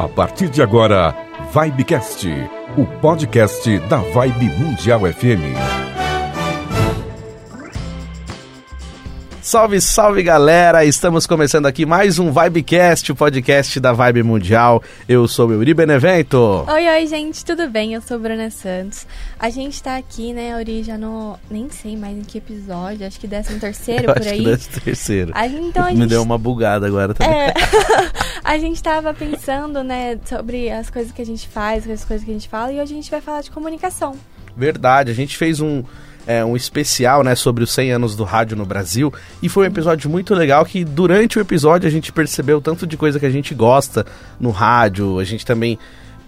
A partir de agora, Vibecast, o podcast da Vibe Mundial FM. Salve, salve galera! Estamos começando aqui mais um Vibecast, o podcast da Vibe Mundial. Eu sou o Euri Benevento. Oi, oi, gente, tudo bem? Eu sou Bruna Santos. A gente tá aqui, né, Euri, já no. Nem sei mais em que episódio, acho que 13 terceiro por acho aí. Que décimo terceiro. A, então, a Me gente... deu uma bugada agora também. É, a gente tava pensando, né, sobre as coisas que a gente faz, as coisas que a gente fala, e hoje a gente vai falar de comunicação. Verdade, a gente fez um, é, um especial né, sobre os 100 anos do rádio no Brasil. E foi um episódio muito legal que durante o episódio a gente percebeu tanto de coisa que a gente gosta no rádio, a gente também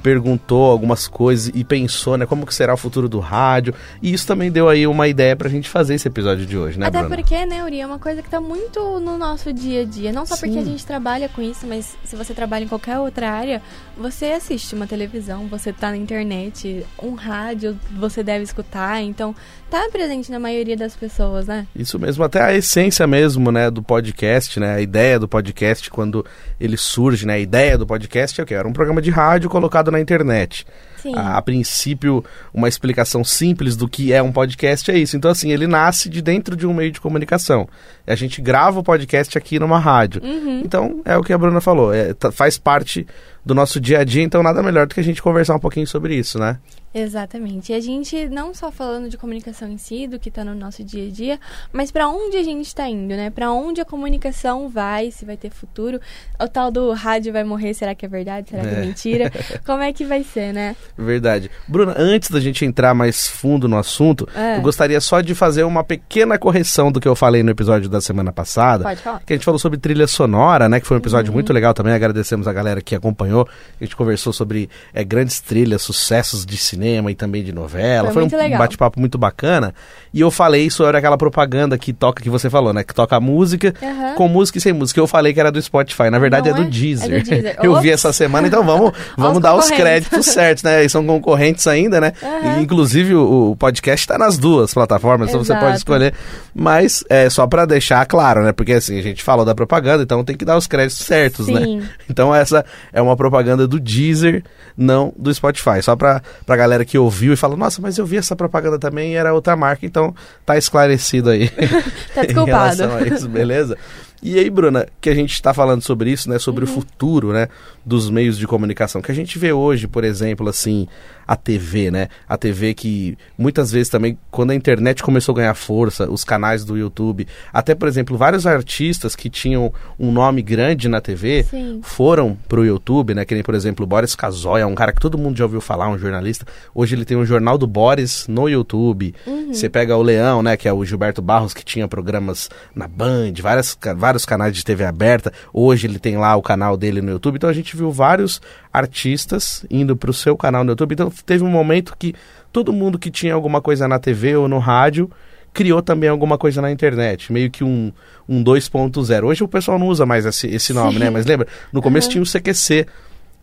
perguntou algumas coisas e pensou, né, como que será o futuro do rádio. E isso também deu aí uma ideia pra gente fazer esse episódio de hoje, né, Até Bruna? porque, né, Uri, é uma coisa que tá muito no nosso dia a dia. Não só porque Sim. a gente trabalha com isso, mas se você trabalha em qualquer outra área, você assiste uma televisão, você tá na internet, um rádio você deve escutar, então tá presente na maioria das pessoas, né? Isso mesmo, até a essência mesmo, né, do podcast, né, a ideia do podcast quando ele surge, né, a ideia do podcast é o que? Era um programa de rádio colocado na internet. A, a princípio, uma explicação simples do que é um podcast é isso. Então, assim, ele nasce de dentro de um meio de comunicação. A gente grava o podcast aqui numa rádio. Uhum. Então, é o que a Bruna falou, é, tá- faz parte do nosso dia a dia, então nada melhor do que a gente conversar um pouquinho sobre isso, né? Exatamente. E a gente não só falando de comunicação em si, do que tá no nosso dia a dia, mas pra onde a gente tá indo, né? Pra onde a comunicação vai, se vai ter futuro. O tal do rádio vai morrer, será que é verdade? Será que é É. mentira? Como é que vai ser, né? Verdade. Bruna, antes da gente entrar mais fundo no assunto, É. eu gostaria só de fazer uma pequena correção do que eu falei no episódio da semana passada. Pode falar. Que a gente falou sobre trilha sonora, né? Que foi um episódio Uhum. muito legal também. Agradecemos a galera que acompanhou. A gente conversou sobre é, grandes trilhas, sucessos de cinema e também de novela. Foi Foi, um legal. bate-papo muito bacana. E eu falei sobre aquela propaganda que toca, que você falou, né? Que toca música Aham. com música e sem música. Eu falei que era do Spotify. Na verdade é do é? Deezer. É do Deezer. eu vi Ops. essa semana, então vamos, vamos dar os créditos certos, né? Eles são concorrentes ainda, né? Aham. E, inclusive o, o podcast está nas duas plataformas, então você Exato. pode escolher. Mas é só pra deixar claro, né? Porque assim, a gente falou da propaganda, então tem que dar os créditos certos, Sim. né? Então essa é uma propaganda do Deezer, não do Spotify. Só pra, pra galera que ouviu e falou, nossa, mas eu vi essa propaganda também e era outra marca, então tá esclarecido aí. Tá desculpado. isso, beleza? E aí, Bruna, que a gente está falando sobre isso, né? Sobre o futuro, né? Dos meios de comunicação. Que a gente vê hoje, por exemplo, assim, a TV, né? A TV que muitas vezes também, quando a internet começou a ganhar força, os canais do YouTube, até, por exemplo, vários artistas que tinham um nome grande na TV Sim. foram pro YouTube, né? Que nem, por exemplo, o Boris Casoy, é um cara que todo mundo já ouviu falar, um jornalista. Hoje ele tem um jornal do Boris no YouTube. Você pega o Leão, né? Que é o Gilberto Barros, que tinha programas na Band, várias, ca- vários canais de TV aberta. Hoje ele tem lá o canal dele no YouTube. Então a gente viu vários artistas indo pro seu canal no YouTube. Então teve um momento que todo mundo que tinha alguma coisa na TV ou no rádio criou também alguma coisa na internet, meio que um, um 2.0. Hoje o pessoal não usa mais esse, esse nome, Sim. né? Mas lembra? No começo tinha o CQC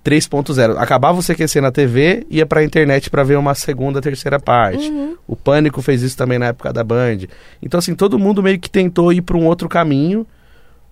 3.0. Acabava o CQC na TV, ia pra internet pra ver uma segunda, terceira parte. Uhum. O Pânico fez isso também na época da Band. Então, assim, todo mundo meio que tentou ir pra um outro caminho,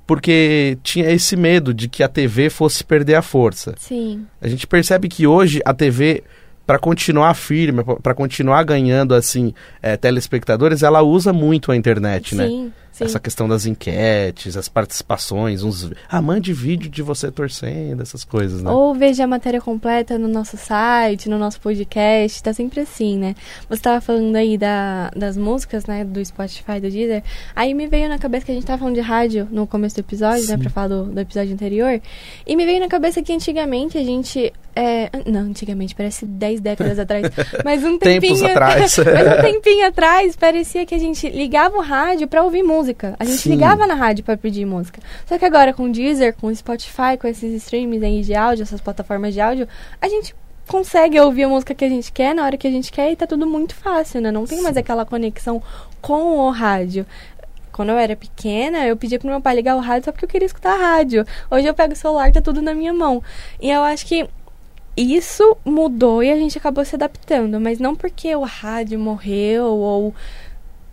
porque tinha esse medo de que a TV fosse perder a força. Sim. A gente percebe que hoje a TV, para continuar firme, para continuar ganhando assim eh, telespectadores, ela usa muito a internet, né? Sim. Sim. Essa questão das enquetes, as participações, uns. Ah, mande vídeo de você torcendo, essas coisas, né? Ou veja a matéria completa no nosso site, no nosso podcast, tá sempre assim, né? Você tava falando aí da, das músicas, né, do Spotify, do Deezer. Aí me veio na cabeça que a gente tava falando de rádio no começo do episódio, né, pra falar do, do episódio anterior. E me veio na cabeça que antigamente a gente. É, não, antigamente, parece 10 décadas atrás. Mas um tempinho. Tempos atrás. mas um tempinho atrás, parecia que a gente ligava o rádio pra ouvir música. A gente Sim. ligava na rádio pra pedir música. Só que agora com o Deezer, com o Spotify, com esses streams aí de áudio, essas plataformas de áudio, a gente consegue ouvir a música que a gente quer na hora que a gente quer e tá tudo muito fácil, né? Não tem mais aquela conexão com o rádio. Quando eu era pequena, eu pedia pro meu pai ligar o rádio só porque eu queria escutar a rádio. Hoje eu pego o celular, tá tudo na minha mão. E eu acho que isso mudou e a gente acabou se adaptando, mas não porque o rádio morreu ou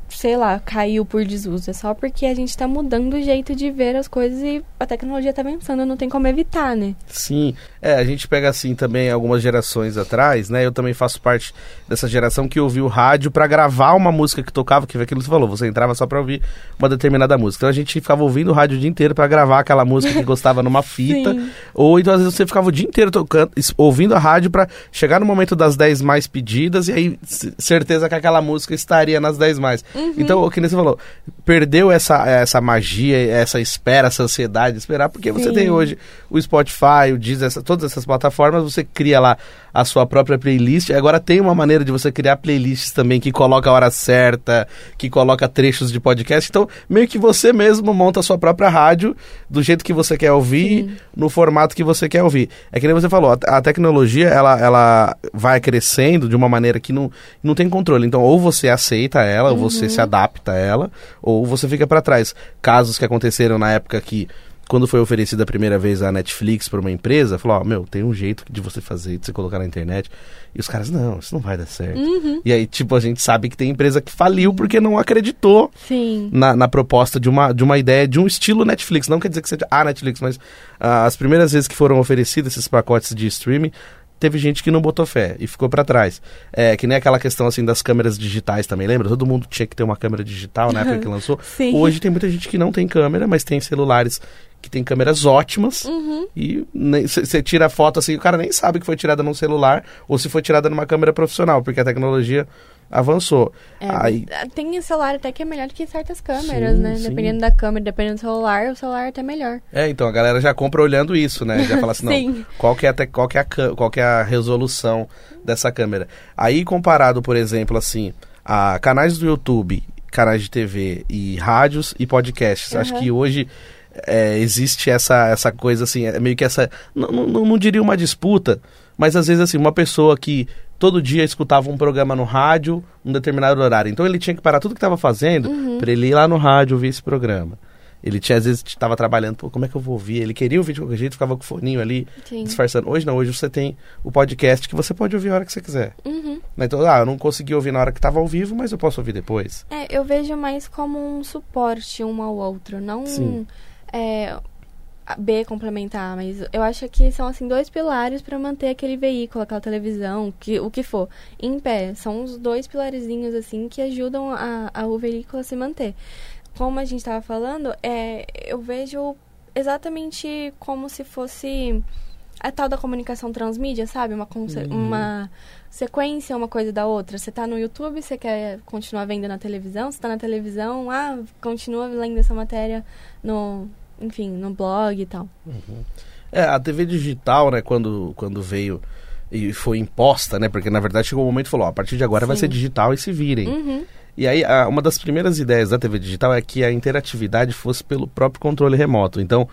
sei lá, caiu por desuso. É só porque a gente tá mudando o jeito de ver as coisas e a tecnologia tá avançando, não tem como evitar, né? Sim, é, a gente pega assim também algumas gerações atrás, né? Eu também faço parte dessa geração que ouviu rádio para gravar uma música que tocava, que aquilo que você falou, você entrava só pra ouvir uma determinada música. Então a gente ficava ouvindo o rádio o dia inteiro para gravar aquela música que gostava numa fita, ou então às vezes você ficava o dia inteiro tocando, ouvindo a rádio para chegar no momento das 10 mais pedidas e aí certeza que aquela música estaria nas 10 mais. Então, o que você falou, perdeu essa, essa magia, essa espera, essa ansiedade de esperar, porque você Sim. tem hoje o Spotify, o Deezer, essa- todas essas plataformas, você cria lá a sua própria playlist. Agora tem uma maneira de você criar playlists também que coloca a hora certa, que coloca trechos de podcast. Então, meio que você mesmo monta a sua própria rádio do jeito que você quer ouvir, no formato que você quer ouvir. É que nem você falou, a, a tecnologia ela, ela vai crescendo de uma maneira que não, não tem controle. Então, ou você aceita ela, ou você se adapta a ela, ou você fica para trás. Casos que aconteceram na época que quando foi oferecida a primeira vez a Netflix para uma empresa, falou: Ó, meu, tem um jeito de você fazer, de você colocar na internet. E os caras, não, isso não vai dar certo. E aí, tipo, a gente sabe que tem empresa que faliu porque não acreditou na, na proposta de uma, de uma ideia de um estilo Netflix. Não quer dizer que seja a Netflix, mas ah, as primeiras vezes que foram oferecidos esses pacotes de streaming, teve gente que não botou fé e ficou pra trás. É, que nem aquela questão assim das câmeras digitais também, lembra? Todo mundo tinha que ter uma câmera digital na época que lançou. Sim. Hoje tem muita gente que não tem câmera, mas tem celulares que tem câmeras ótimas Uhum. e você tira a foto assim, o cara nem sabe que foi tirada num celular ou se foi tirada numa câmera profissional, porque a tecnologia avançou. É, Aí, Tem celular até que é melhor do que certas câmeras, Sim, né? sim. Dependendo da câmera, dependendo do celular, o celular é até melhor. É, então a galera já compra olhando isso, né? Já fala assim, não, qual que é, até, qual, que é a, qual que é a resolução dessa câmera. Aí comparado, por exemplo, assim, a canais do YouTube, canais de TV e rádios e podcasts. Acho Aham. que hoje é, existe essa, essa coisa assim, é meio que essa, não, não, não diria uma disputa, mas às vezes assim, uma pessoa que todo dia escutava um programa no rádio, um determinado horário. Então ele tinha que parar tudo que estava fazendo Uhum. para ele ir lá no rádio ouvir esse programa. Ele tinha, às vezes, estava trabalhando, pô, como é que eu vou ouvir? Ele queria ouvir de qualquer jeito, ficava com o foninho ali, Sim. disfarçando. Hoje não, hoje você tem o podcast que você pode ouvir a hora que você quiser. Uhum. Né? Então, ah, eu não consegui ouvir na hora que estava ao vivo, mas eu posso ouvir depois. É, eu vejo mais como um suporte um ao outro, não Sim. É, B complementar, mas eu acho que são assim dois pilares para manter aquele veículo, aquela televisão, que, o que for, em pé. São os dois pilarzinhos assim que ajudam a, a o veículo a se manter. Como a gente estava falando, é, eu vejo exatamente como se fosse a tal da comunicação transmídia, sabe? Uma, conse- uma sequência uma coisa da outra. Você tá no YouTube, você quer continuar vendo na televisão, você tá na televisão, ah, continua lendo essa matéria no, enfim, no blog e tal. É, a TV digital, né, quando, quando veio e foi imposta, né, porque na verdade chegou o momento e falou, ó, a partir de agora vai Sim. ser digital e se virem. Uhum. E aí, a- uma das primeiras ideias da TV digital é que a interatividade fosse pelo próprio controle remoto. Então,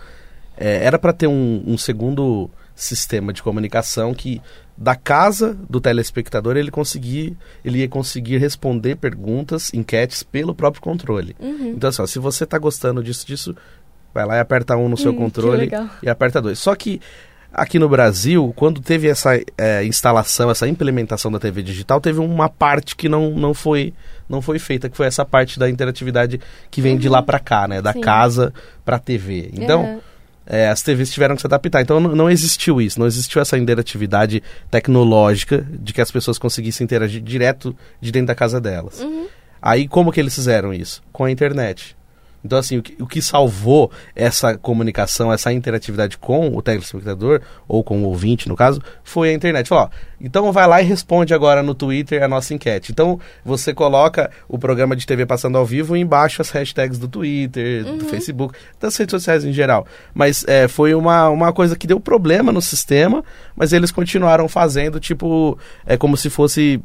é, era para ter um, um segundo sistema de comunicação que, da casa do telespectador, ele conseguir, ele ia conseguir responder perguntas, enquetes pelo próprio controle. Uhum. Então, assim, ó, se você tá gostando disso, disso, vai lá e aperta um no seu Hum, controle e aperta dois. Só que aqui no Brasil, quando teve essa é, instalação, essa implementação da TV digital, teve uma parte que não, não, foi, não foi feita, que foi essa parte da interatividade que vem de lá para cá, né? Da Sim. casa para TV. Então, Aham. é, as TVs tiveram que se adaptar. Então não, não existiu isso, não existiu essa interatividade tecnológica de que as pessoas conseguissem interagir direto de dentro da casa delas. Uhum. Aí como que eles fizeram isso? Com a internet. Então, assim, o que, o que salvou essa comunicação, essa interatividade com o telespectador, ou com o ouvinte, no caso, foi a internet. Falou, ó, então vai lá e responde agora no Twitter a nossa enquete. Então, você coloca o programa de TV passando ao vivo e embaixo as hashtags do Twitter, do Facebook, das redes sociais em geral. Mas é, foi uma, uma coisa que deu problema no sistema, mas eles continuaram fazendo, tipo, é como se fosse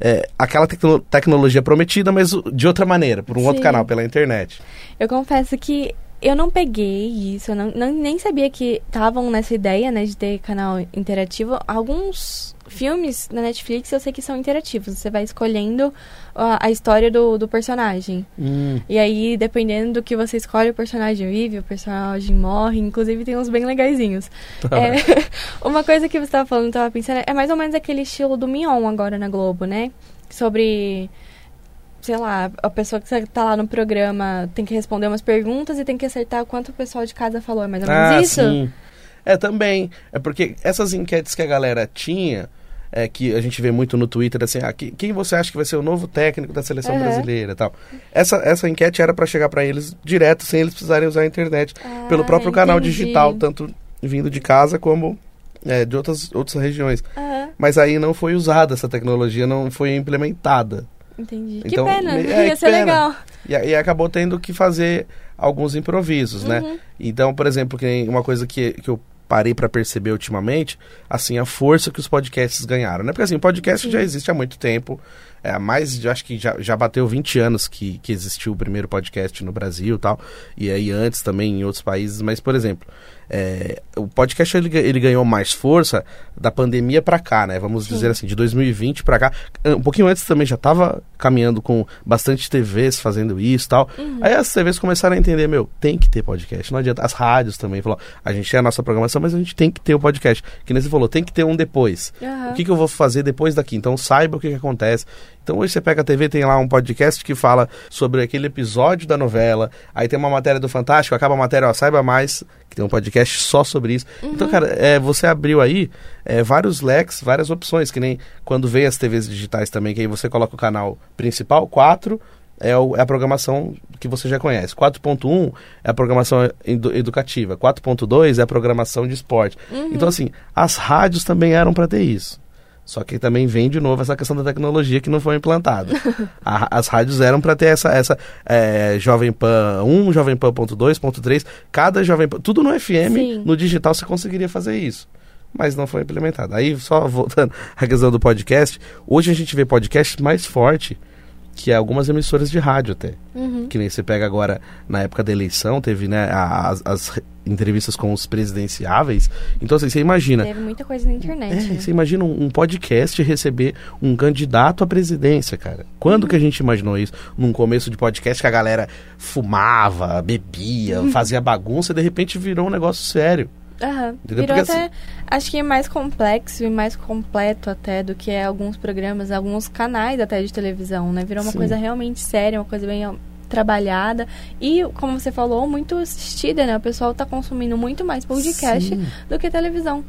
é, aquela tecno- tecnologia prometida, mas de outra maneira, por um outro Sim. canal, pela internet. Eu confesso que eu não peguei isso, eu não, não- nem sabia que estavam nessa ideia, né, de ter canal interativo. Alguns filmes na Netflix eu sei que são interativos. Você vai escolhendo a, a história do, do personagem. E aí, dependendo do que você escolhe, o personagem vive, o personagem morre. Inclusive, tem uns bem legaisinhos. É, uma coisa que você estava falando, eu tava pensando, é mais ou menos aquele estilo do Mion agora na Globo, né? Sobre sei lá, a pessoa que tá lá no programa tem que responder umas perguntas e tem que acertar o quanto o pessoal de casa falou. É mais ou menos Ah, isso? sim. É, também. É porque essas enquetes que a galera tinha, é, que a gente vê muito no Twitter, assim, ah, que- quem você acha que vai ser o novo técnico da seleção Aham. brasileira e tal. Essa, essa enquete era pra chegar pra eles direto, sem eles precisarem usar a internet. Ah, pelo próprio canal entendi. digital, tanto vindo de casa como é, de outras, outras regiões. Aham, Mas aí não foi usada essa tecnologia, não foi implementada. Entendi. Então, que pena, é, ia ser pena. legal. E, e acabou tendo que fazer alguns improvisos, Uhum. né? Então, por exemplo, que uma coisa que, que eu parei pra perceber ultimamente, assim, a força que os podcasts ganharam, né? Porque assim, o podcast Sim. já existe há muito tempo, é, mais, acho que já, já bateu 20 anos que, que existiu o primeiro podcast no Brasil e tal, e aí antes também em outros países, mas, por exemplo, é, o podcast ele, ele ganhou mais força da pandemia pra cá, né? Vamos Sim. dizer assim, de 2020 pra cá. Um pouquinho antes também já tava caminhando com bastante TVs fazendo isso e tal. Uhum. Aí as TVs começaram a entender, meu, tem que ter podcast. Não adianta. As rádios também falou, a gente tem a nossa programação, mas a gente tem que ter o podcast. Que nem você falou, tem que ter um depois. Aham. O que, que eu vou fazer depois daqui? Então saiba o que, que acontece. Então hoje você pega a TV, tem lá um podcast que fala sobre aquele episódio da novela. Aí tem uma matéria do Fantástico, acaba a matéria, ó, saiba mais, que tem um podcast só sobre isso. Então, cara, é, você abriu aí é, vários leques, várias opções, que nem quando veio as TVs digitais também, que aí você coloca o canal principal, 4, é, é a programação que você já conhece. 4.1 é a programação edu- educativa. 4.2 é a programação de esporte. Então, assim, as rádios também eram para ter isso. Só que também vem de novo essa questão da tecnologia que não foi implantada. A- as rádios eram para ter essa, essa é, Jovem Pan 1, Jovem Pan ponto 2, ponto 3, cada Jovem Pan, tudo no FM, Sim. no digital você conseguiria fazer isso. Mas não foi implementado. Aí, só voltando à questão do podcast, hoje a gente vê podcast mais forte que algumas emissoras de rádio até. Uhum. Que nem você pega agora, na época da eleição, teve né, as, as re- entrevistas com os presidenciáveis. Então, assim, você imagina. Teve muita coisa na internet. É, né? você imagina um, um podcast receber um candidato à presidência, cara. Quando que a gente imaginou isso? Num começo de podcast que a galera fumava, bebia, Uhum. fazia bagunça e de repente virou um negócio sério. Aham. Virou Porque, até, assim- acho que é mais complexo e mais completo até do que alguns programas, alguns canais até de televisão, né? Virou uma Sim. coisa realmente séria, uma coisa bem trabalhada e, como você falou, muito assistida, né? O pessoal tá consumindo muito mais podcast Sim. do que televisão,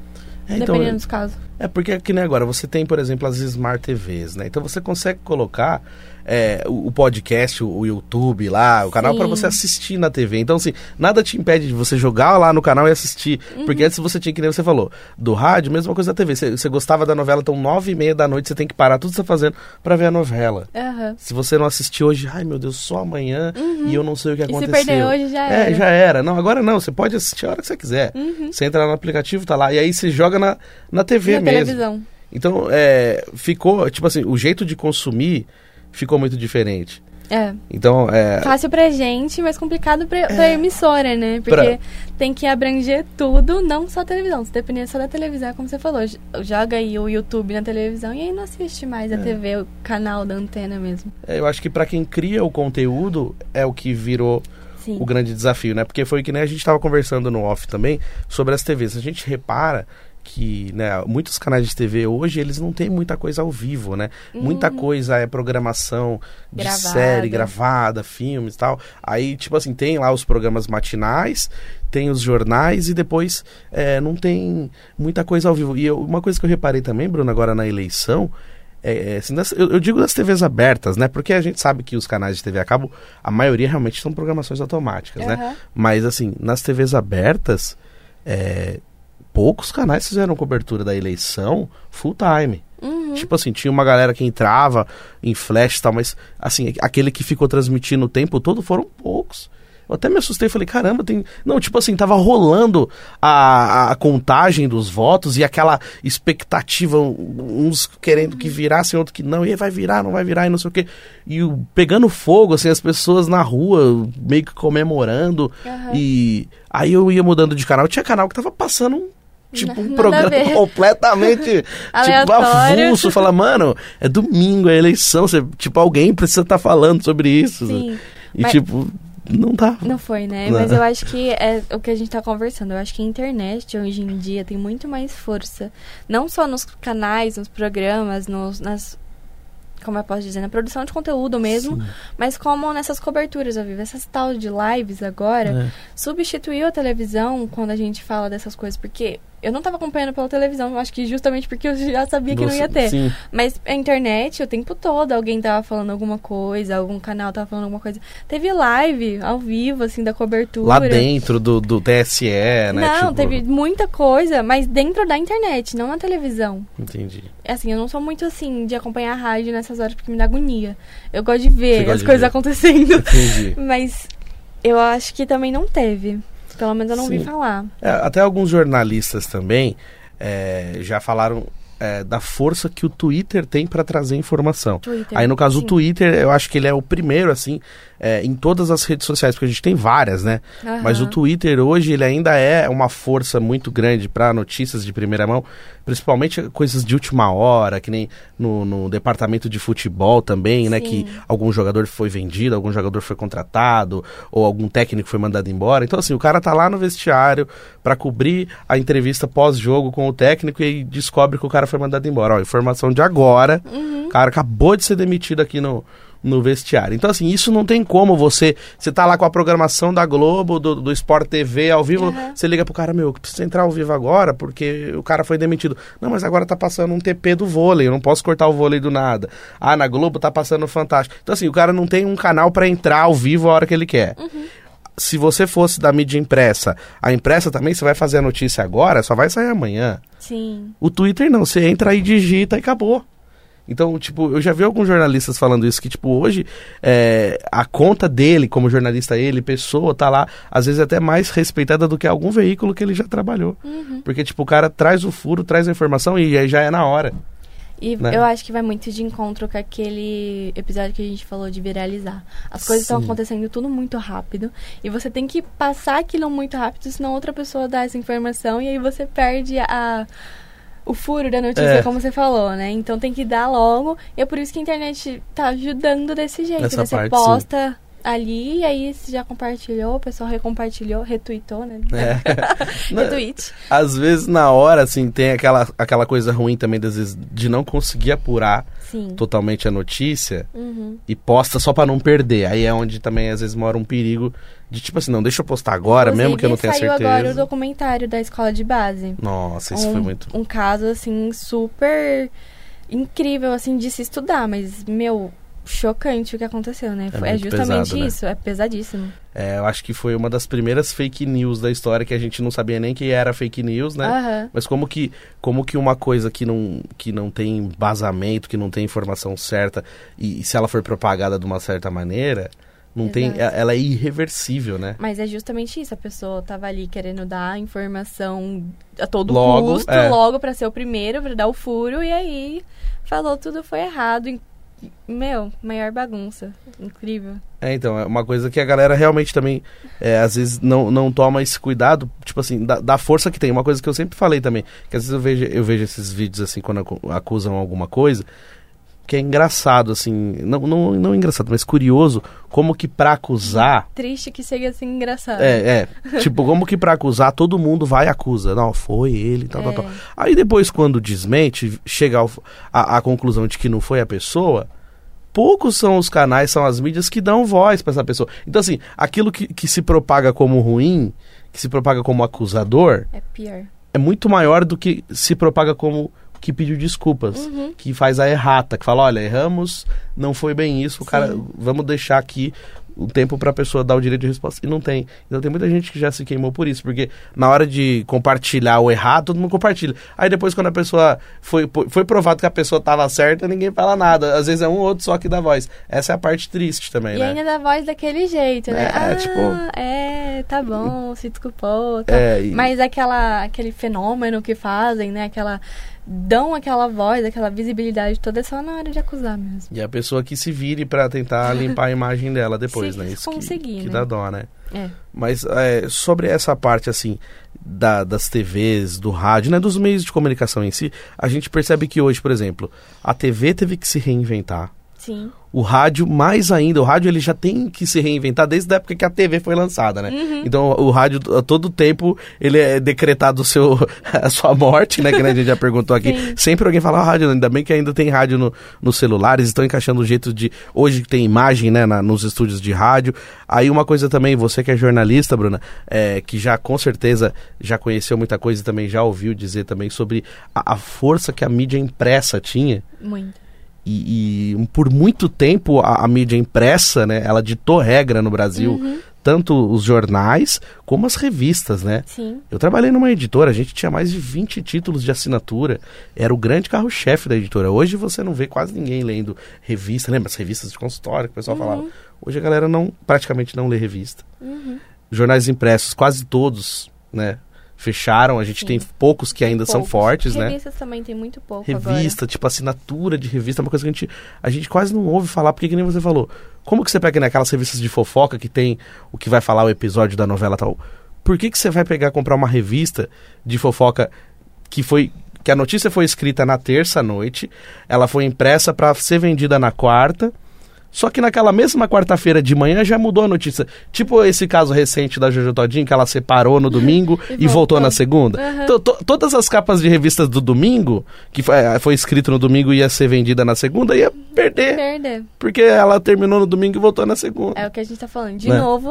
É, então, dependendo dos casos. É porque aqui nem agora, você tem, por exemplo, as Smart TVs, né? Então você consegue colocar é, o, o podcast, o, o YouTube lá, o canal para você assistir na TV. Então, assim, nada te impede de você jogar lá no canal e assistir. Uhum. Porque antes você tinha, que nem você falou, do rádio, mesma coisa da TV. Você, você gostava da novela, então nove e meia da noite você tem que parar tudo que você tá fazendo para ver a novela. Aham. Se você não assistir hoje, ai meu Deus, só amanhã e eu não sei o que Uhum. E se aconteceu. perder hoje, já É, era. já era. Não, agora não, você pode assistir a hora que você quiser. Uhum. Você entra lá no aplicativo, tá lá, e aí você joga na, na TV Na mesmo. televisão. Então, é, ficou, tipo assim, o jeito de consumir ficou muito diferente. É. Então, é, Fácil pra gente, mas complicado pra, pra emissora, né? Porque tem que abranger tudo, não só a televisão. Se depender só da televisão, é como você falou, joga aí o YouTube na televisão e aí não assiste mais a TV, o canal da antena mesmo. eu acho que pra quem cria o conteúdo é o que virou Sim. o grande desafio, né? Porque foi que nem a gente estava conversando no off também sobre as TVs. A gente repara que, né, muitos canais de TV hoje, eles não têm muita coisa ao vivo, né? Muita coisa é programação de Gravada. série, gravada, filmes e tal. Aí, tipo assim, tem lá os programas matinais, tem os jornais e depois é, não tem muita coisa ao vivo. E eu- uma coisa que eu reparei também, Bruno, agora na eleição, é, é, assim, das- eu, eu digo das TVs abertas, né? Porque a gente sabe que os canais de TV a cabo, a maioria realmente são programações automáticas, né? Aham. Mas assim, nas TVs abertas, é, poucos canais fizeram cobertura da eleição full time. Uhum. Tipo assim, tinha uma galera que entrava em flash e tal, mas assim, aquele que ficou transmitindo o tempo todo foram poucos. Eu até me assustei, falei, caramba, tem. Não, tipo assim, tava rolando a, a contagem dos votos e aquela expectativa, uns querendo que virasse, outro que não, e aí vai virar, não vai virar, e não sei o quê. E o, pegando fogo, assim, as pessoas na rua, meio que comemorando. Aham. E aí eu ia mudando de canal, tinha canal que tava passando um. Tipo, um programa completamente tipo, avulso. Fala, mano, é domingo, é eleição. Você, tipo, alguém precisa estar falando sobre isso. Sim. E, Mas- tipo, não tá. Não foi, né? Não. Mas eu acho que é o que a gente tá conversando. Eu acho que a internet hoje em dia tem muito mais força. Não só nos canais, nos programas, nos, nas como eu posso dizer, na produção de conteúdo mesmo, Sim. mas como nessas coberturas ao vivo, essas tal de lives agora, É. substituiu a televisão quando a gente fala dessas coisas, porque eu não estava acompanhando pela televisão, acho que justamente porque eu já sabia que não ia ter. Sim. Mas a internet, o tempo todo, alguém tava falando alguma coisa, algum canal tava falando alguma coisa. Teve live ao vivo, assim, da cobertura. Lá dentro do, do TSE, né? Não, Tipo, teve muita coisa, mas dentro da internet, não na televisão. Entendi. Assim, eu não sou muito assim de acompanhar a rádio nessas horas porque me dá agonia. Eu gosto de ver Você as coisas ver. acontecendo. Entendi. Mas eu acho que também não teve. Pelo menos eu não Sim. vi falar. É, até alguns jornalistas também é, já falaram é, da força que o Twitter tem para trazer informação. Twitter. Aí no caso sim. o Twitter, eu acho que ele é o primeiro assim é, em todas as redes sociais, porque a gente tem várias, né? Mas o. Twitter hoje ele ainda é uma força muito grande para notícias de primeira mão, principalmente coisas de última hora, que nem no, no departamento de futebol também, né? Sim. Que algum jogador foi vendido, algum jogador foi contratado, ou algum técnico foi mandado embora. Então assim, o cara tá lá no vestiário para cobrir a entrevista pós-jogo com o técnico e descobre que o cara foi mandado embora. Ó, informação de agora. Uhum. O cara acabou de ser demitido aqui no, no vestiário. Então, assim, isso não tem como você. Você tá lá com a programação da Globo, do, do Sport TV ao vivo, Uhum. você liga pro cara, meu, eu preciso entrar ao vivo agora, porque o cara foi demitido. Não, mas agora tá passando um TP do vôlei, eu não posso cortar o vôlei do nada. Ah, na Globo tá passando Fantástico. Então, assim, o cara não tem um canal para entrar ao vivo a hora que ele quer. Se você fosse da mídia impressa, a impressa também, você vai fazer a notícia agora, só vai sair amanhã. Sim. O Twitter não, você entra aí, digita e acabou. Então, tipo, eu já vi alguns jornalistas falando isso, que, tipo, hoje é, a conta dele, como jornalista, ele, pessoa, tá lá, às vezes até mais respeitada do que algum veículo que ele já trabalhou. Uhum. Porque, tipo, o cara traz o furo, traz a informação e aí já é na hora. E Né? eu acho que vai muito de encontro com aquele episódio que a gente falou de viralizar. As coisas estão acontecendo tudo muito rápido. E você tem que passar aquilo muito rápido, senão outra pessoa dá essa informação e aí você perde a. O furo da notícia, É. como você falou, né? Então tem que dar logo. E é por isso que a internet tá ajando desse jeito. Nessa né? Você parte, posta ali, e aí você já compartilhou, o pessoal recompartilhou, retweetou, né? É. Retweet. Às vezes, na hora, assim, tem aquela, aquela coisa ruim também, às vezes, de não conseguir apurar Sim. totalmente a notícia Uhum. e posta só pra não perder. Aí é onde também, às vezes, mora um perigo de, tipo assim, não, deixa eu postar agora, mesmo que eu não tenha Inclusive, certeza. saiu agora o documentário da escola de base. Nossa, isso um, foi muito. um caso, assim, super incrível, assim, de se estudar. Mas, meu, chocante o que aconteceu, né? É Foi- É, justamente pesado, né? isso. É pesadíssimo. É, eu acho que foi uma das primeiras fake news da história que a gente não sabia nem que era fake news, né? Aham. Mas como que, como que uma coisa que não, que não tem embasamento, que não tem informação certa, e, se ela for propagada de uma certa maneira, não tem, Exato. ela é irreversível, né? Mas é justamente isso. A pessoa tava ali querendo dar informação a todo Logo, custo, é. logo pra ser o primeiro, pra dar o furo. E aí, falou tudo foi errado. Meu, maior bagunça. Incrível. É, então, é uma coisa que a galera realmente também, é, às vezes, não, não toma esse cuidado, tipo assim, da, da força que tem. Uma coisa que eu sempre falei também, que às vezes eu vejo, eu vejo esses vídeos, assim, quando acu- acusam alguma coisa, que é engraçado, assim, não, não, não engraçado, mas curioso, como que pra acusar... Triste que seja assim engraçado. É, é. tipo, como que pra acusar, todo mundo vai e acusa. Não, foi ele, tal, tal, É. tal. Aí depois, quando desmente, chega ao- a, a conclusão de que não foi a pessoa, poucos são os canais, são as mídias que dão voz pra essa pessoa. Então, assim, aquilo que, que se propaga como ruim, que se propaga como acusador, É pior. é muito maior do que se propaga como que pediu desculpas, Uhum. que faz a errata, que fala, olha, erramos, não foi bem isso, o cara, Sim. vamos deixar aqui o tempo pra pessoa dar o direito de resposta. E não tem. Então tem muita gente que já se queimou por isso, porque na hora de compartilhar o errado, todo mundo compartilha. Aí depois quando a pessoa foi foi provado que a pessoa estava certa, ninguém fala nada. Às vezes é um ou outro só que dá voz. Essa é a parte triste também, E né? ainda dá voz daquele jeito, né? É, ah, tipo- é, tá bom, se desculpou. Tá. É, e- Mas aquela, aquele fenômeno que fazem, né? Aquela. Dão aquela voz, aquela visibilidade toda é só na hora de acusar mesmo. E a pessoa que se vire pra tentar limpar a imagem dela depois, Se né? Isso que- conseguir, que, né? dá dó, né? É. Mas é, sobre essa parte, assim, da- das TVs, do rádio, né, dos meios de comunicação em si, a gente percebe que hoje, por exemplo, a TV teve que se reinventar. Sim. O rádio, mais ainda, o rádio ele já tem que se reinventar desde a época que a TV foi lançada, né? Uhum. Então o rádio, a todo tempo, ele é decretado seu, a sua morte, né? Que a gente já perguntou aqui. Sim. Sempre alguém fala ah, rádio, ainda bem que ainda tem rádio no, nos celulares, estão encaixando o jeito de. Hoje tem imagem, né? na- nos estúdios de rádio. Aí uma coisa também, você que é jornalista, Bruna, é, que já com certeza já conheceu muita coisa e também já ouviu dizer também sobre a, a força que a mídia impressa tinha. Muito. E, e por muito tempo a, a mídia impressa, né, ela ditou regra no Brasil, Uhum. tanto os jornais como as revistas, né? Sim. Eu trabalhei numa editora, a gente tinha mais de 20 títulos de assinatura, era o grande carro-chefe da editora. Hoje você não vê quase ninguém lendo revista, lembra as revistas de consultório que o pessoal falava? Hoje a galera não, praticamente não lê revista. Uhum. Jornais impressos, quase todos, né, fecharam, a gente Sim. tem poucos que ainda são Poucos. fortes, né? Revistas também tem muito pouco agora. Revista, tipo assinatura de revista, é uma coisa que a gente, a gente quase não ouve falar, porque que nem você falou. Como que você pega naquelas revistas de fofoca que tem o que vai falar o episódio da novela tal? Por que que você vai pegar comprar uma revista de fofoca que foi que a notícia foi escrita na terça noite, ela foi impressa para ser vendida na quarta, só que naquela mesma quarta-feira de manhã já mudou a notícia. Tipo esse caso recente da Jojo Todinho, que ela separou no domingo E e, voltou voltou. na segunda. To- todas as capas de revistas do domingo, que foi, eh, foi escrito no domingo e ia ser vendida na segunda, ia perder. Perder. Porque ela terminou no domingo e voltou na segunda. É o que a gente tá falando. De Né? novo,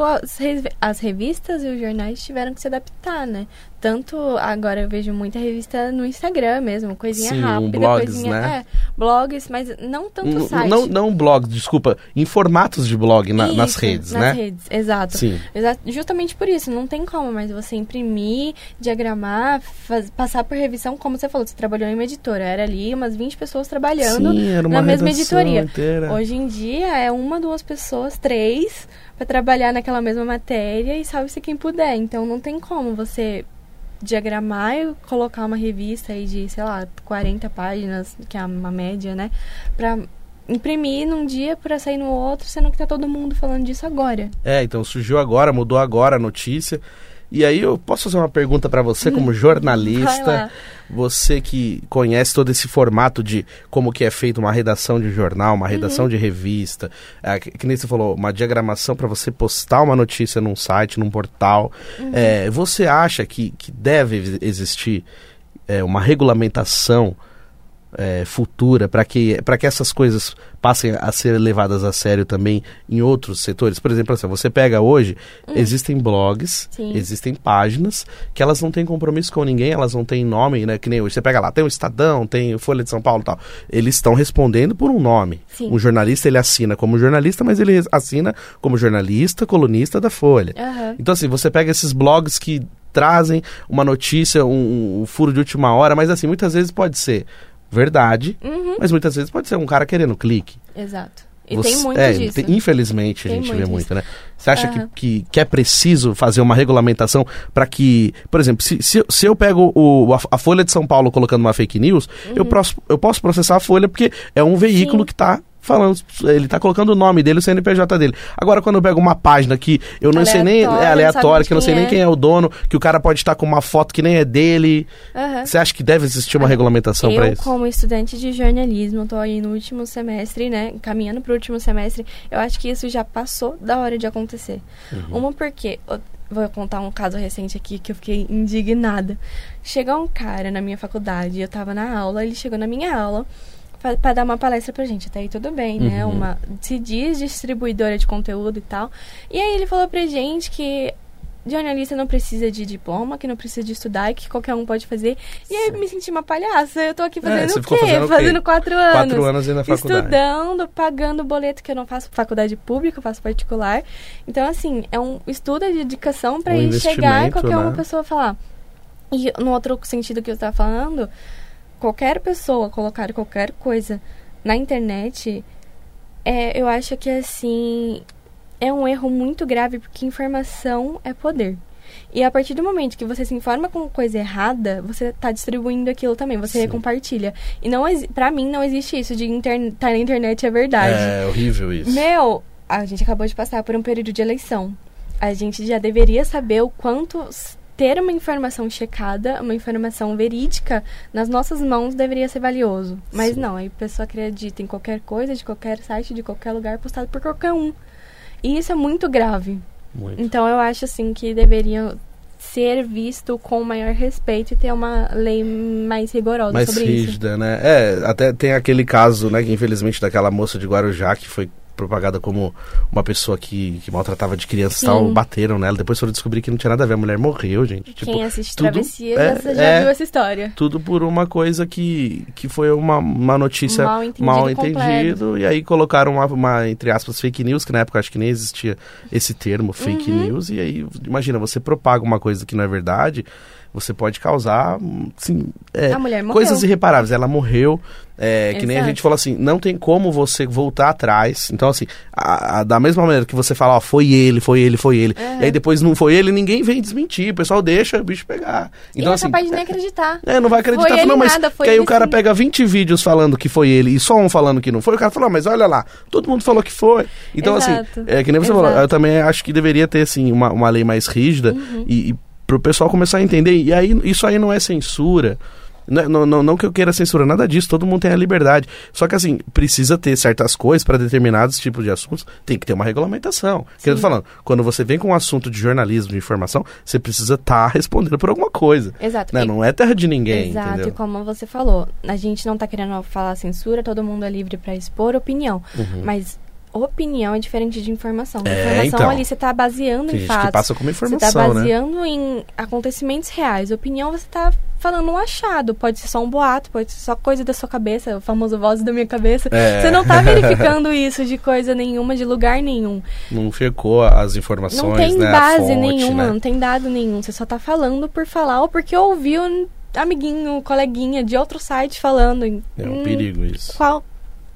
as revistas e os jornais tiveram que se adaptar, né? Tanto agora eu vejo muita revista no Instagram mesmo, coisinha Sim, rápida, blogs, coisinha. né? É, blogs, mas não tanto N- site. Não, não blogs, desculpa, em formatos de blog na- nas Isso, redes, nas né? redes, exato. Sim. Exa- Justamente por isso, não tem como mais você imprimir, diagramar, faz- passar por revisão, como você falou, você trabalhou em uma editora, era ali umas 20 pessoas trabalhando Sim, na mesma editoria. inteira. Hoje em dia é uma, duas pessoas, três, para trabalhar naquela mesma matéria e salve-se quem puder. Então não tem como você diagramar e colocar uma revista aí de, sei lá, 40 páginas, que é uma média, né? Pra imprimir num dia para sair no outro, sendo que tá todo mundo falando disso agora. É, então surgiu agora, mudou agora a notícia. E aí eu posso fazer uma pergunta pra você como Hum. Jornalista, você que conhece todo esse formato de como que é feita uma redação de jornal, uma redação Uhum. de revista, é, que, nem você falou, uma diagramação para você postar uma notícia num site, num portal. Uhum. É, você acha que, que deve ex- existir é, uma regulamentação é, futura para que, que essas coisas passem a ser levadas a sério também em outros setores? Por exemplo, assim, você pega hoje, existem blogs, Hum. Sim. existem páginas que elas não têm compromisso com ninguém, elas não têm nome, né? Que nem hoje você pega lá, tem o Estadão, tem Folha de São Paulo e tal. Eles estão respondendo por um nome. Sim. Um jornalista, ele assina como jornalista, mas ele assina como jornalista, colunista da Folha. Aham. Então, assim, você pega esses blogs que trazem uma notícia, um, um furo de última hora, mas assim, muitas vezes pode ser verdade, Uhum. mas muitas vezes pode ser um cara querendo clique. Exato. E Você- tem muito é, disso. tem- infelizmente a Tem gente muito vê muito, né? Você acha Aham. que, que, que é preciso fazer uma regulamentação para que, por exemplo, se, se, eu- se eu pego o, a, a Folha de São Paulo colocando uma fake news, eu, posso, eu posso processar a Folha porque é um veículo Uhum. Sim. que está falando, ele tá colocando o nome dele, o CNPJ dele. Agora, quando eu pego uma página que eu não sei nem, é aleatória, que eu não sei quem nem é. quem é o dono, que o cara pode estar com uma foto que nem é dele, Aham. você acha que deve existir uma regulamentação para Eu, isso? como estudante de jornalismo, tô aí no último semestre, né? Caminhando pro último semestre. Eu acho que isso já passou da hora de acontecer. Uhum. Uma porque. eu Vou contar um caso recente aqui que eu fiquei indignada. Chegou um cara na minha faculdade, eu tava na aula, ele chegou na minha aula pra dar uma palestra pra gente. Até aí tudo bem, né? Uhum. Uma se diz distribuidora de conteúdo e tal. E aí ele falou pra gente que jornalista não precisa de diploma, que não precisa de estudar e que qualquer um pode fazer. E aí eu me senti uma palhaça. Eu tô aqui fazendo É, o quê? fazendo o quê? Fazendo quatro anos. Quatro anos na faculdade. Estudando, pagando boleto, que eu não faço faculdade pública, eu faço particular. Então, assim, é um estudo de dedicação pra Um ir chegar e qualquer uma né? pessoa falar. E no outro sentido que eu estava falando, qualquer pessoa colocar qualquer coisa na internet, é, eu acho que assim é um erro muito grave porque informação é poder. E a partir do momento que você se informa com coisa errada, você está distribuindo aquilo também, você Sim. compartilha. E não pra mim não existe isso de inter tá na internet é verdade. É horrível isso. Meu, a gente acabou de passar por um período de eleição. A gente já deveria saber o quanto ter uma informação checada, uma informação verídica nas nossas mãos deveria ser valioso. Mas Sim. não, a pessoa acredita em qualquer coisa, de qualquer site, de qualquer lugar, postado por qualquer um. E isso é muito grave. Muito. Então eu acho assim que deveria ser visto com maior respeito e ter uma lei mais rigorosa mais sobre isso. rígida, né? É, até tem aquele caso, né, que infelizmente daquela moça de Guarujá que foi propagada como uma pessoa que, que maltratava de criança e tal, bateram nela, depois foram descobrir que não tinha nada a ver, a mulher morreu, gente. Tipo, Quem assiste tudo- Travessia é, já, já é. viu essa história. tudo por uma coisa que, que foi uma, uma notícia Mal entendido mal entendido e aí colocaram uma, uma, entre aspas, fake news, que na época acho que nem existia esse termo, fake Uhum. news, e aí, imagina, você propaga uma coisa que não é verdade, você pode causar, assim, é, coisas irreparáveis. Ela morreu, é, que nem a gente falou assim, não tem como você voltar atrás. Então, assim, a- a- da mesma maneira que você fala, ó, foi ele, foi ele, foi ele, Aham. e aí depois não foi ele, ninguém vem desmentir, o pessoal deixa o bicho pegar. e Então, é assim, capaz de nem acreditar. é, não vai acreditar. Foi não, mas nada, foi que aí o cara sim. pega 20 vídeos falando que foi ele e só um falando que não foi, o cara fala, "Ah, mas olha lá, todo mundo falou que foi. Então, Exato. assim, é que nem você falou, Exato. eu também acho que deveria ter, assim, uma, uma lei mais rígida Uhum. e, e pro pessoal começar a entender. E aí, isso aí não é censura. Não, não, não, que eu queira censurar nada disso, todo mundo tem a liberdade. Só que assim, precisa ter certas coisas para determinados tipos de assuntos, tem que ter uma regulamentação. Que eu tô falando, quando você vem com um assunto de jornalismo, de informação, você precisa estar respondendo por alguma coisa. Exato. Né? E- Não é terra de ninguém, Exato, e entendeu? como você falou, a gente não tá querendo falar censura, todo mundo é livre pra expor opinião. Mas opinião é diferente de informação. É, informação então. ali você tá baseando em fatos. que passa como Você informação, tá né? baseando em acontecimentos reais. Opinião você tá falando um achado. Pode ser só um boato, pode ser só coisa da sua cabeça, o famoso voz da minha cabeça. É. Você não tá verificando isso de coisa nenhuma, de lugar nenhum. Não checou as informações, Não tem né? base fonte, nenhuma, né? não tem dado nenhum. Você só tá falando por falar ou porque ouviu um amiguinho, coleguinha de outro site falando. É um Hum, perigo isso. Qual?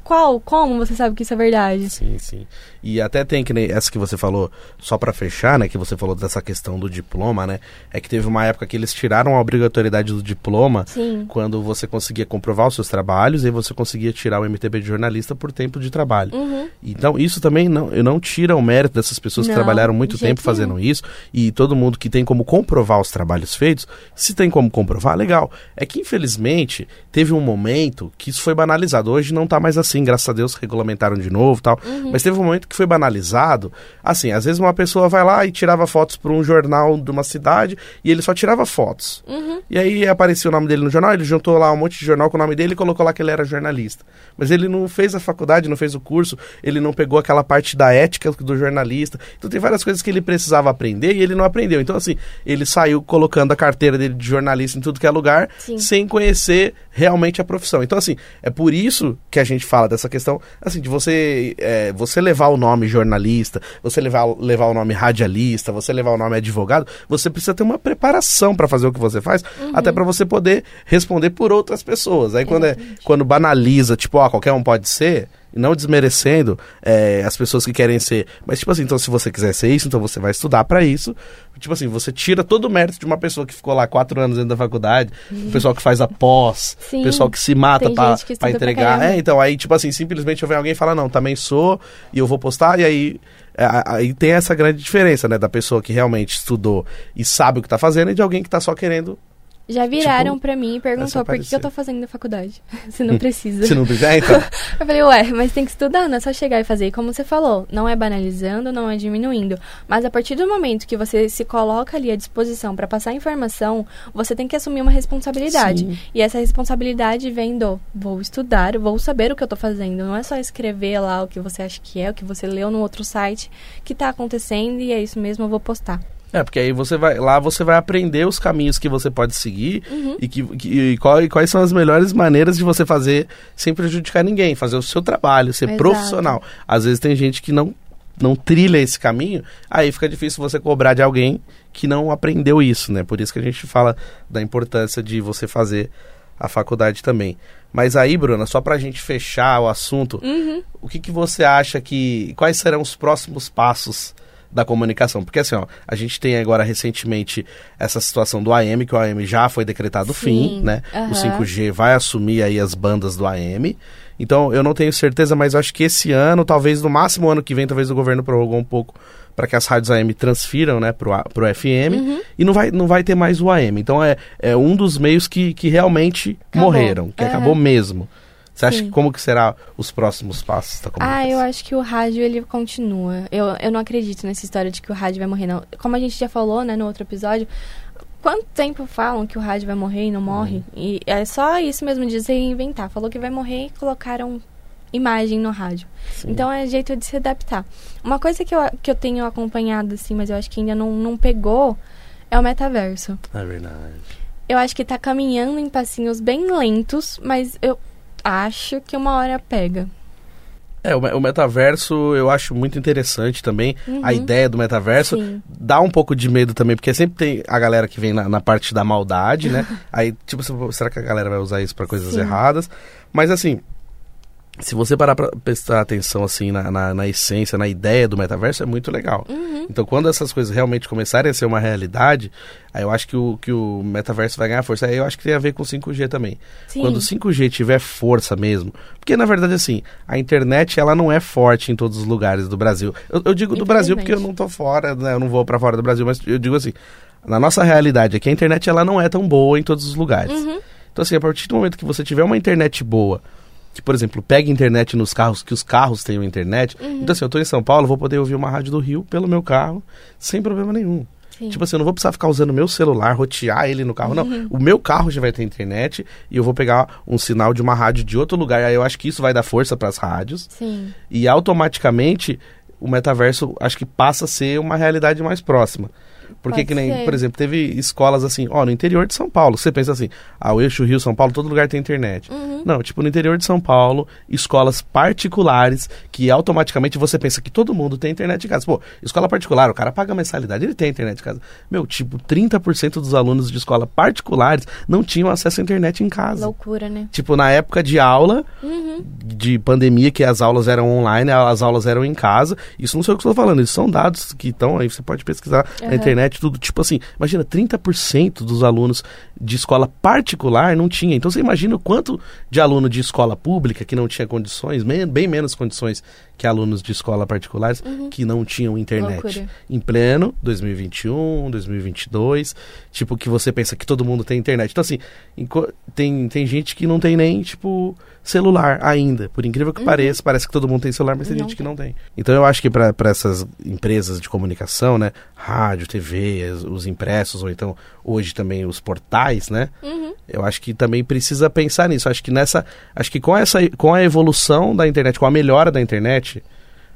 Qual? Como você sabe que isso é verdade? Sim, sim. E até tem que nem essa que você falou, só pra fechar, né, que você falou dessa questão do diploma, né? É que teve uma época que eles tiraram a obrigatoriedade do diploma Sim. quando você conseguia comprovar os seus trabalhos e você conseguia tirar o MTB de jornalista por tempo de trabalho. Uhum. Então, isso também não, não tira o mérito dessas pessoas que Não, trabalharam muito tempo fazendo isso. E todo mundo que tem como comprovar os trabalhos feitos, se tem como comprovar, legal. É que, infelizmente, teve um momento que isso foi banalizado. Hoje não tá mais assim, graças a Deus regulamentaram de novo e tal. Uhum. Mas teve um momento que foi banalizado. Assim, às vezes uma pessoa vai lá e tirava fotos para um jornal de uma cidade e ele só tirava fotos. Uhum. E aí aparecia o nome dele no jornal, ele juntou lá um monte de jornal com o nome dele e colocou lá que ele era jornalista. Mas ele não fez a faculdade, não fez o curso, ele não pegou aquela parte da ética do jornalista. Então tem várias coisas que ele precisava aprender e ele não aprendeu. Então assim, ele saiu colocando a carteira dele de jornalista em tudo que é lugar, Sim. sem conhecer realmente a profissão. Então assim, é por isso que a gente fala dessa questão, assim, de você, é, você levar o nome jornalista, você levar, levar o nome radialista, você levar o nome advogado, você precisa ter uma preparação para fazer o que você faz, até para você poder responder por outras pessoas. Aí quando, é, quando banaliza, tipo, ó, qualquer um pode ser, e não desmerecendo é, as pessoas que querem ser. Mas, tipo assim, então se você quiser ser isso, então você vai estudar para isso. Tipo assim, você tira todo o mérito de uma pessoa que ficou lá quatro anos dentro da faculdade, o pessoal que faz a pós, o pessoal que se mata pra, pra pra entregar. caramba. É, então, aí, tipo assim, simplesmente vem alguém e fala, não, também sou, e eu vou postar, e aí. é, Aí tem essa grande diferença, né? Da pessoa que realmente estudou e sabe o que tá fazendo e de alguém que tá só querendo. Já viraram Tipo, pra mim e perguntou por que, que eu tô fazendo na faculdade. Se não precisa. Se não quiser, então. Eu falei, ué, mas tem que estudar, não é só chegar e fazer. E como você falou, não é banalizando, não é diminuindo. Mas a partir do momento que você se coloca ali à disposição para passar informação, você tem que assumir uma responsabilidade. Sim. E essa responsabilidade vem do vou estudar, vou saber o que eu tô fazendo. Não é só escrever lá o que você acha que é, o que você leu no outro site que tá acontecendo e é isso mesmo, eu vou postar. É, porque aí você vai lá você vai aprender os caminhos que você pode seguir Uhum. e, que, que- e qual- e quais são as melhores maneiras de você fazer sem prejudicar ninguém, fazer o seu trabalho, ser Exato. profissional. Às vezes tem gente que não não trilha esse caminho, aí fica difícil você cobrar de alguém que não aprendeu isso, né? Por isso que a gente fala da importância de você fazer a faculdade também. Mas aí, Bruna, só pra gente fechar o assunto, Uhum. o que, que você acha que. Quais serão os próximos passos da comunicação? Porque assim, ó, a gente tem agora recentemente essa situação do AM, que o AM já foi decretado o Sim, fim, né? aham. O 5G vai assumir aí as bandas do AM. Então, eu não tenho certeza, mas acho que esse ano, talvez no máximo ano que vem, talvez o governo prorrogou um pouco para que as rádios AM transfiram, né, pro, A- pro FM, e não vai, não vai ter mais o AM. Então é, é um dos meios que, que realmente Acabou. morreram, que Aham. acabou mesmo. Você acha Sim. que como que será os próximos passos da comunicação? Ah, eu acho que o rádio ele continua. Eu, eu não acredito nessa história de que o rádio vai morrer, não. Como a gente já falou, né, no outro episódio, quanto tempo falam que o rádio vai morrer e não morre? Uhum. E é só isso mesmo de se reinventar. Falou que vai morrer e colocaram imagem no rádio. Sim. Então é jeito de se adaptar. Uma coisa que eu, que eu tenho acompanhado, assim, mas eu acho que ainda não, não pegou, é o metaverso. É verdade. Eu acho que tá caminhando em passinhos bem lentos, mas eu acho que uma hora pega. É, o, me- o metaverso eu acho muito interessante também. A Uhum. ideia do metaverso Sim. dá um pouco de medo também, porque sempre tem a galera que vem na, na parte da maldade, né? Aí, tipo, se- será que a galera vai usar isso pra coisas Sim. erradas? Mas assim, se você parar pra prestar atenção assim na, na, na essência, na ideia do metaverso, é muito legal. Uhum. Então, quando essas coisas realmente começarem a ser uma realidade, aí eu acho que o, que o metaverso vai ganhar força. Aí eu acho que tem a ver com 5G também. Sim. Quando o 5G tiver força mesmo. Porque, na verdade, assim, a internet ela não é forte em todos os lugares do Brasil. Eu, eu digo do Brasil porque eu não tô fora, né? Eu não vou pra fora do Brasil, mas eu digo assim, na nossa realidade aqui, a internet ela não é tão boa em todos os lugares. Uhum. Então, assim, a partir do momento que você tiver uma internet boa, que, por exemplo, pegue internet nos carros, que os carros tenham internet. Uhum. Então, assim, eu tô em São Paulo, vou poder ouvir uma rádio do Rio pelo meu carro, sem problema nenhum. Sim. Tipo assim, eu não vou precisar ficar usando meu celular, rotear ele no carro, Uhum. não. O meu carro já vai ter internet e eu vou pegar um sinal de uma rádio de outro lugar. Aí eu acho que isso vai dar força para as rádios Sim. e automaticamente o metaverso acho que passa a ser uma realidade mais próxima. Porque Pode que nem, ser. por exemplo, teve escolas assim, ó, no interior de São Paulo, você pensa assim, ah, o eixo Rio São Paulo, todo lugar tem internet. Uhum. Não, tipo, no interior de São Paulo, escolas particulares que automaticamente você pensa que todo mundo tem internet em casa. Pô, escola particular, o cara paga mensalidade, ele tem internet em casa. Meu, tipo, 30% dos alunos de escola particulares não tinham acesso à internet em casa. Loucura, né? Tipo, na época de aula, Uhum. de pandemia, que as aulas eram online, as aulas eram em casa. Isso não sei o que eu estou falando, isso são dados que estão aí, você pode pesquisar na Aham. Internet, tudo. Tipo assim, imagina, 30% dos alunos de escola particular não tinha. Então você imagina o quanto de aluno de escola pública que não tinha condições, bem menos condições que alunos de escola particulares que não tinham internet. Loucura. Em pleno 2021, 2022, tipo que você pensa que todo mundo tem internet. Então assim, tem, tem gente que não tem nem, tipo, celular ainda. Por incrível que pareça, parece que todo mundo tem celular, mas tem Uhum. Não gente que não tem. Então eu acho que para essas empresas de comunicação, né, rádio, TV, os impressos ou então hoje também os portais, né? Uhum. Eu acho que também precisa pensar nisso. Acho que nessa, acho que com essa com a evolução da internet, com a melhora da internet,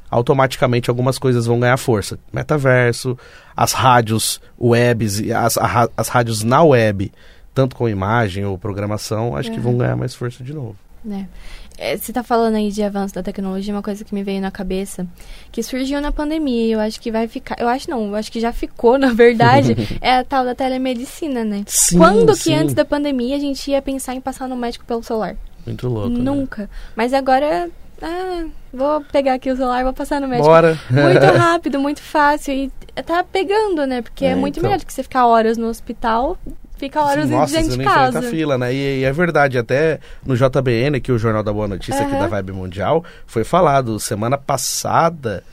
automaticamente algumas coisas vão ganhar força. Metaverso, as rádios webs, e as, as rádios na web, tanto com imagem ou programação, acho que Uhum. vão ganhar mais força de novo. né? É, Você tá falando aí de avanço da tecnologia, uma coisa que me veio na cabeça, que surgiu na pandemia, e eu acho que vai ficar, eu acho não, eu acho que já ficou, na verdade, é a tal da telemedicina, né? Sim, Quando sim. que antes da pandemia a gente ia pensar em passar no médico pelo celular? Muito louco. né? Nunca. Mas agora, ah, vou pegar aqui o celular e vou passar no médico. Bora. Muito rápido, muito fácil e tá pegando, né? Porque é, É, muito então. melhor do que você ficar horas no hospital, fica horas Nossa, dentro você de casa. a fila, né? E, e é verdade, até no JBN, que é o Jornal da Boa Notícia aqui Aham. da Vibe Mundial, foi falado semana passada.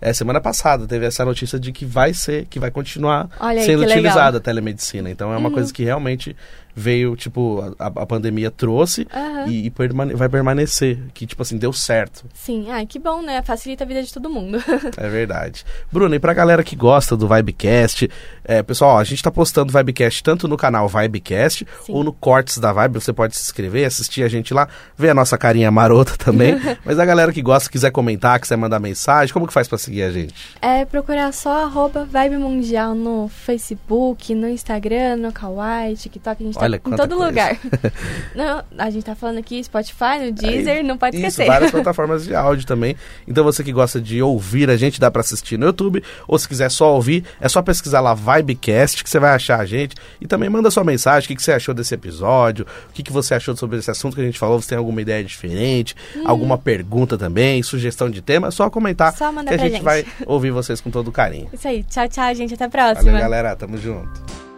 É, semana passada teve essa notícia de que vai ser, que vai continuar aí, sendo que legal. utilizada a telemedicina. Então é uma Uhum. coisa que realmente veio, tipo, a, a pandemia trouxe Aham. e, e permane- vai permanecer. Que, tipo assim, deu certo. Sim, ah, que bom, né? Facilita a vida de todo mundo. É verdade. Bruno, e pra galera que gosta do Vibecast, é, pessoal, ó, a gente tá postando Vibecast tanto no canal Vibecast Sim. ou no Cortes da Vibe. Você pode se inscrever, assistir a gente lá, ver a nossa carinha marota também. Mas a galera que gosta, quiser comentar, quiser mandar mensagem, como que faz pra seguir a gente? É procurar só arroba Vibe Mundial no Facebook, no Instagram, no Kawaii, TikTok, a gente Olha em todo coisa. lugar. não, a gente tá falando aqui Spotify, no Deezer, não pode Isso, esquecer. várias plataformas de áudio também. Então você que gosta de ouvir a gente, dá pra assistir no YouTube. Ou se quiser só ouvir, é só pesquisar lá Vibecast, que você vai achar a gente. E também manda sua mensagem, o que, que você achou desse episódio, o que, que você achou sobre esse assunto que a gente falou. Você tem alguma ideia diferente, alguma pergunta também, sugestão de tema, é só comentar Só que a gente, gente. vai ouvir vocês com todo carinho. Isso aí, tchau, tchau, gente, até a próxima. Valeu, galera. Tamo junto.